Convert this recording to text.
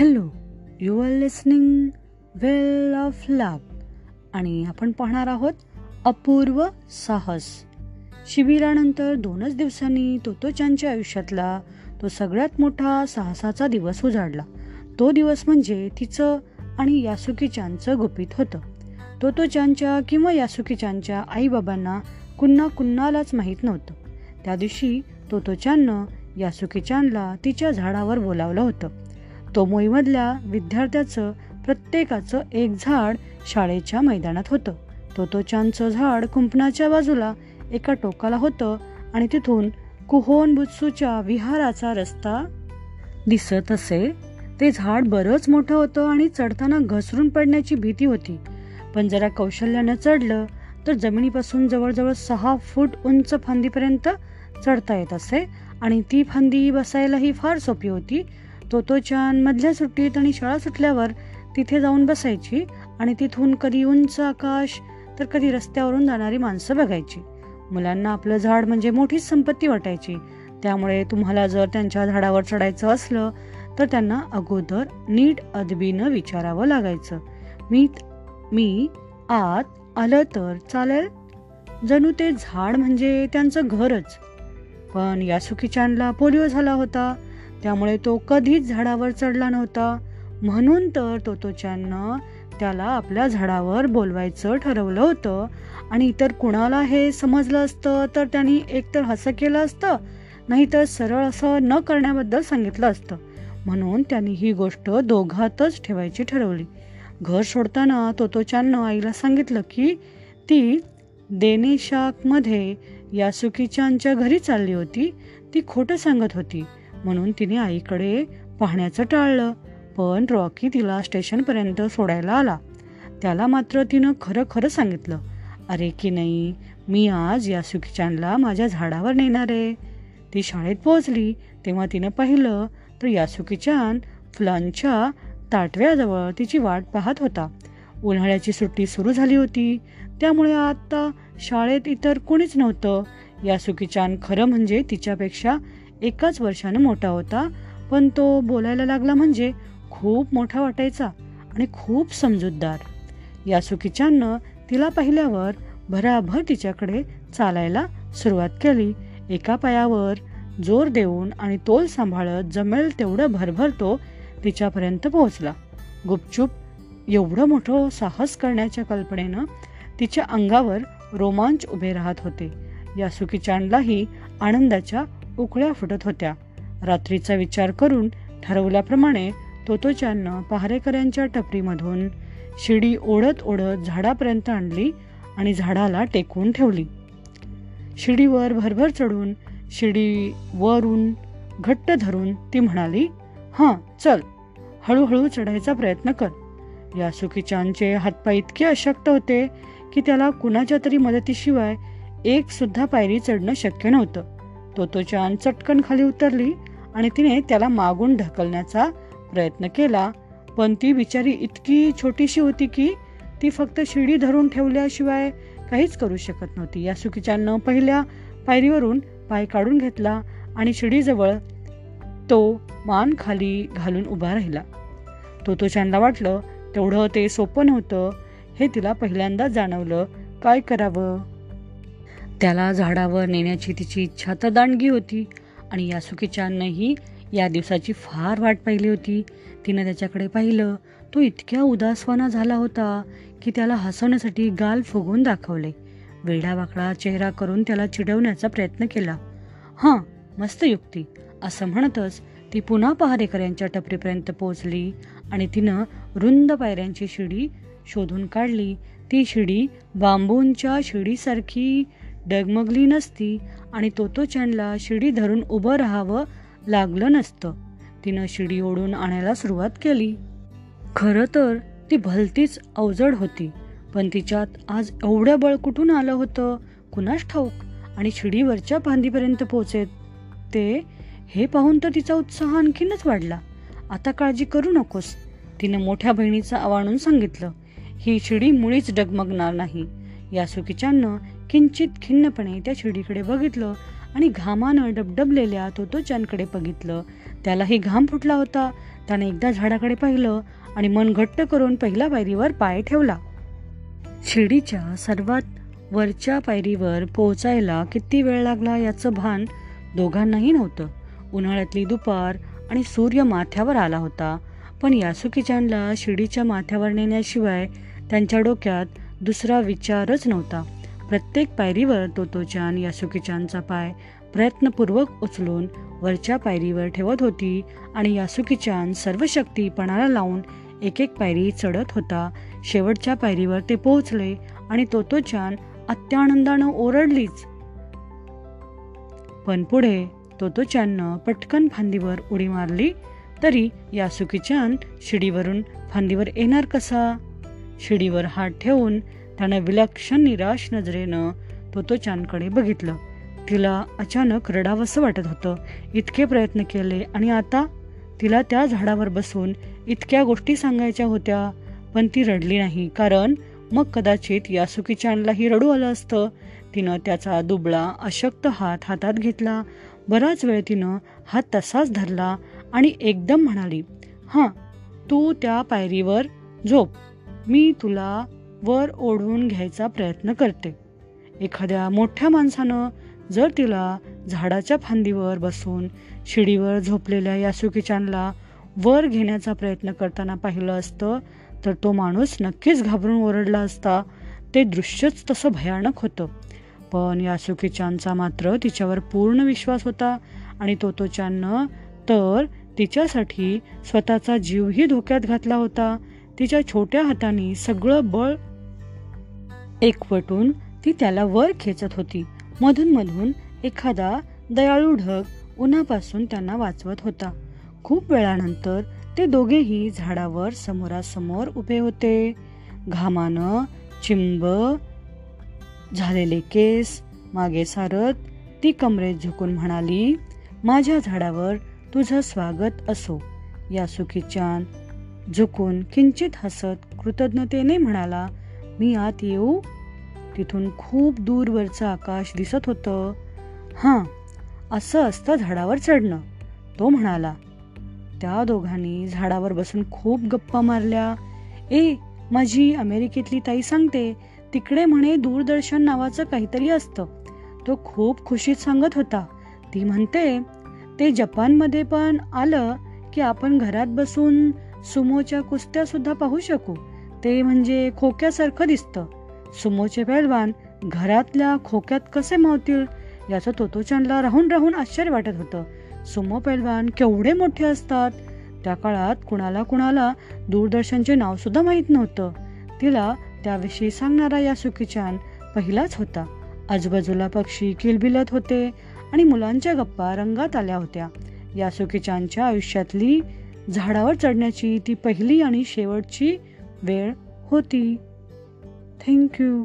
Hello you are listening well of लाभ आणि आपण पाहणार आहोत अपूर्व साहस. शिबिरानंतर दोनच दिवसांनी तोतोचानच्या आयुष्यातला तो सगळ्यात मोठा साहसाचा दिवस उजाडला. तो दिवस म्हणजे तिचं आणि यासुकीचानचं गुपित होतं. तोतोचानच्या किंवा यासुकीचानच्या आईबाबांना कुन्हा कुन्हालाच माहीत नव्हतं. त्या दिवशी तोतोचाननं यासुकीचानला तिच्या झाडावर बोलावलं होतं. तोमोईमधल्या विद्यार्थ्याचं प्रत्येकाचं एक झाड शाळेच्या मैदानात होतं. तोतोचानचं झाड कुंपणाच्या बाजूला एका टोकाला होतं आणि तिथून कुहोन बुत्सूच्या विहाराचा रस्ता दिसत असे. ते झाड बरंच मोठं होतं आणि चढताना घसरून पडण्याची भीती होती. पण जरा कौशल्यानं चढलं तर जमिनीपासून जवळजवळ सहा फूट उंच फांदीपर्यंत चढता येत असे आणि ती फांदी बसायलाही फार सोपी होती. तोतोचान मधल्या सुट्टीत आणि शाळा सुटल्यावर तिथे जाऊन बसायची आणि तिथून कधी उंच आकाश तर कधी रस्त्यावरून जाणारी माणसं बघायची. मुलांना आपलं झाड म्हणजे मोठीच संपत्ती वाटायची. त्यामुळे तुम्हाला जर त्यांच्या झाडावर चढायचं असलं तर त्यांना अगोदर नीट अदबीनं विचारावं लागायचं. मी मी आत आलं तर चालेल? जणू ते झाड म्हणजे त्यांचं घरच. पण यासुकीचानला पोलिओ झाला होता. त्यामुळे तो कधीच झाडावर चढला नव्हता. म्हणून तर तोतोच्यानं त्याला आपल्या झाडावर बोलवायचं ठरवलं होतं. आणि इतर कुणाला हे समजलं असतं तर त्यांनी एकतर हसं केलं असतं नाहीतर सरळ असं न करण्याबद्दल सांगितलं असतं. म्हणून त्यांनी ही गोष्ट दोघातच ठेवायची ठरवली. घर सोडताना तोतोच्यानं आईला सांगितलं की ती देनेशाकमध्ये यासुकीच्यांच्या घरी चालली होती. ती खोटं सांगत होती. म्हणून तिने आईकडे पाहण्याचं टाळलं. पण रॉकी तिला स्टेशनपर्यंत सोडायला आला. त्याला मात्र तिनं खरं खरं सांगितलं अरे की नाही मी आज यासुकीचानला माझ्या झाडावर नेणार आहे. ती शाळेत पोहोचली. तेव्हा तिनं पाहिलं तर यासुकीचान फुलांच्या ताटव्याजवळ तिची वाट पाहत होता. उन्हाळ्याची सुट्टी सुरू झाली होती. त्यामुळे आता शाळेत इतर कोणीच नव्हतं. यासुकीचान खरं म्हणजे तिच्यापेक्षा एकाच वर्षानं मोठा होता पण तो बोलायला लागला म्हणजे खूप मोठा वाटायचा आणि खूप समजूतदार. यासुकीच्यानं तिला पाहिल्यावर भराभर तिच्याकडे चालायला सुरुवात केली. एका पायावर जोर देऊन आणि तोल सांभाळत जमेल तेवढं भरभर तो तिच्यापर्यंत पोहोचला. गुपचूप एवढं मोठं साहस करण्याच्या कल्पनेनं तिच्या अंगावर रोमांच उभे राहत होते. यासुकीचांडलाही आनंदाच्या उकळ्या फुटत होत्या. रात्रीचा विचार करून ठरवल्याप्रमाणे तोतोच्यानं पहारेकऱ्यांच्या टपरीमधून शिडी ओढत ओढत झाडापर्यंत आणली आणि झाडाला टेकवून ठेवली. शिडीवर भरभर चढून शिडी वरून घट्ट धरून ती म्हणाली हां चल हळूहळू चढायचा प्रयत्न कर. यासुकीचांचे हातपाय इतके अशक्त होते की त्याला कुणाच्या तरी मदतीशिवाय एक सुद्धा पायरी चढणं शक्य नव्हतं. तोतोचान चटकन खाली उतरली आणि तिने त्याला मागून ढकलण्याचा प्रयत्न केला. पण ती बिचारी इतकी छोटीशी होती की ती फक्त शिडी धरून ठेवल्याशिवाय काहीच करू शकत नव्हती. या सुकीच्यानं पहिल्या पायरीवरून पाय काढून घेतला आणि शिडीजवळ तो मान खाली घालून उभा राहिला. तो तो चांदला वाटलं तेवढं ते सोपं नव्हतं. हे तिला पहिल्यांदा जाणवलं. काय करावं? त्याला झाडावर नेण्याची तिची इच्छा तर दांडगी होती आणि यासुकीच्यानंही या दिवसाची फार वाट पाहिली होती. तिनं त्याच्याकडे पाहिलं तो इतक्या उदासवाना झाला होता की त्याला हसवण्यासाठी गाल फुगून दाखवले. वेडावाकडा चेहरा करून त्याला चिडवण्याचा प्रयत्न केला. हां मस्त युक्ती असं म्हणतच ती पुन्हा पहारेकऱ्यांच्या टपरीपर्यंत पोहोचली आणि तिनं रुंद पायऱ्यांची शिडी शोधून काढली. ती शिडी बांबूंच्या शिडीसारखी डगमगली नसती आणि तोतोचॅनला शिडी धरून उभं राहावं लागलं नसतं. तिनं शिडी ओढून आणायला सुरुवात केली. खरं तर ती भलतीच अवजड होती पण तिच्यात आज एवढं बळ कुठून आलं होतं? कुणास ठाऊक? आणि शिडीवरच्या फांदीपर्यंत पोहोचेत ते? हे पाहून तर तिचा उत्साह आणखीनच वाढला. आता काळजी करू नकोस तिनं मोठ्या बहिणीचं आवाणून सांगितलं. ही शिडी मुळीच डगमगणार नाही. यासुकीच्यानं किंचित खिन्नपणे त्या शिडीकडे बघितलं आणि घामानं डबडबलेल्या तोतोच्यांकडे बघितलं. त्यालाही घाम फुटला होता. त्याने एकदा झाडाकडे पाहिलं आणि मन घट्ट करून पहिल्या पायरीवर पाय ठेवला. शिडीच्या सर्वात वरच्या पायरीवर पोहोचायला किती वेळ लागला याचं भान दोघांनाही नव्हतं. उन्हाळ्यातली दुपार आणि सूर्य माथ्यावर आला होता. पण यासुकीचानला शिडीच्या माथ्यावर नेण्याशिवाय त्यांच्या डोक्यात दुसरा विचारच नव्हता. प्रत्येक पायरीवर तोतोचान यासुकीचानचा पाय प्रयत्नपूर्वक उचलून वरच्या पायरीवर ठेवत होती आणि यासुकीचान सर्व शक्ती पणाला लावून एक एक पायरी चढत होता. शेवटच्या पायरीवर ते पोहोचले आणि तोतोचान अत्यानंदानं ओरडलीच. पण पुढे तोतोचाननं पटकन फांदीवर उडी मारली. तरी यासुकीचान शिडीवरून फांदीवर येणार कसा? शिडीवर हात ठेवून त्यानं विलक्षण निराश नजरेनं तोतोचानकडे बघितलं. तिला अचानक रडावंसं वाटत होतं. इतके प्रयत्न केले आणि आता तिला त्या झाडावर बसून इतक्या गोष्टी सांगायच्या होत्या पण ती रडली नाही. कारण मग कदाचित यासुकीचानलाही रडू आलं असतं. तिनं त्याचा दुबळा अशक्त हात हातात घेतला. बराच वेळ तिनं हात तसाच धरला आणि एकदम म्हणाली हां तू त्या पायरीवर झोप. मी तुला वर ओढून घ्यायचा प्रयत्न करते. एखाद्या मोठ्या माणसानं जर तिला झाडाच्या फांदीवर बसून शिडीवर झोपलेल्या यासुकीचानला वर घेण्याचा प्रयत्न करताना पाहिलं असतं तर तो माणूस नक्कीच घाबरून ओरडला असता. ते दृश्यच तसं भयानक होतं. पण यासुकीचानचा मात्र तिच्यावर पूर्ण विश्वास होता आणि तोतोचाननं तर तिच्यासाठी स्वतःचा जीवही धोक्यात घातला होता. तिच्या छोट्या हाताने सगळं बळ एकवटून ती त्याला वर खेचत होती. मधून मधून एखादा दयाळू ढग उन्हापासून त्यांना वाचवत होता. खूप वेळानंतर ते दोघेही झाडावर समोरासमोर उभे होते. घामानं चिंब झालेले केस मागे सारत ती कमरेत झुकून म्हणाली माझ्या झाडावर तुझं स्वागत असो. या सुखीचान झुकून किंचित हसत कृतज्ञतेने म्हणाला मी आत येऊ. तिथून खूप दूरवरचं आकाश दिसत होतं. हां असं असतं झाडावर चढणं तो म्हणाला. त्या दोघांनी झाडावर बसून खूप गप्पा मारल्या. ए माझी अमेरिकेतली ताई सांगते तिकडे म्हणे दूरदर्शन नावाचं काहीतरी असतं. तो खूप खुशीत सांगत होता. ती म्हणते ते जपानमध्ये पण आलं की आपण घरात बसून सुमोच्या कुस्त्या सुद्धा पाहू शकू. ते म्हणजे खोक्यासारखं दिसतं. सुमोचे पैलवान घरातल्या खोक्यात कसे मावतील याचं तोतोचानला राहून राहून आश्चर्य वाटत होतं. सुमो पैलवान केवढे मोठे असतात? त्या काळात कुणाला कुणाला दूरदर्शनचे नाव सुद्धा माहीत नव्हतं. तिला त्याविषयी सांगणारा या सुकीचान पहिलाच होता. आजूबाजूला पक्षी किलबिलत होते आणि मुलांच्या गप्पा रंगात आल्या होत्या. या सुकीचानच्या आयुष्यातली झाडावर चढण्याची ती पहिली आणि शेवटची वेळ होती थँक्यू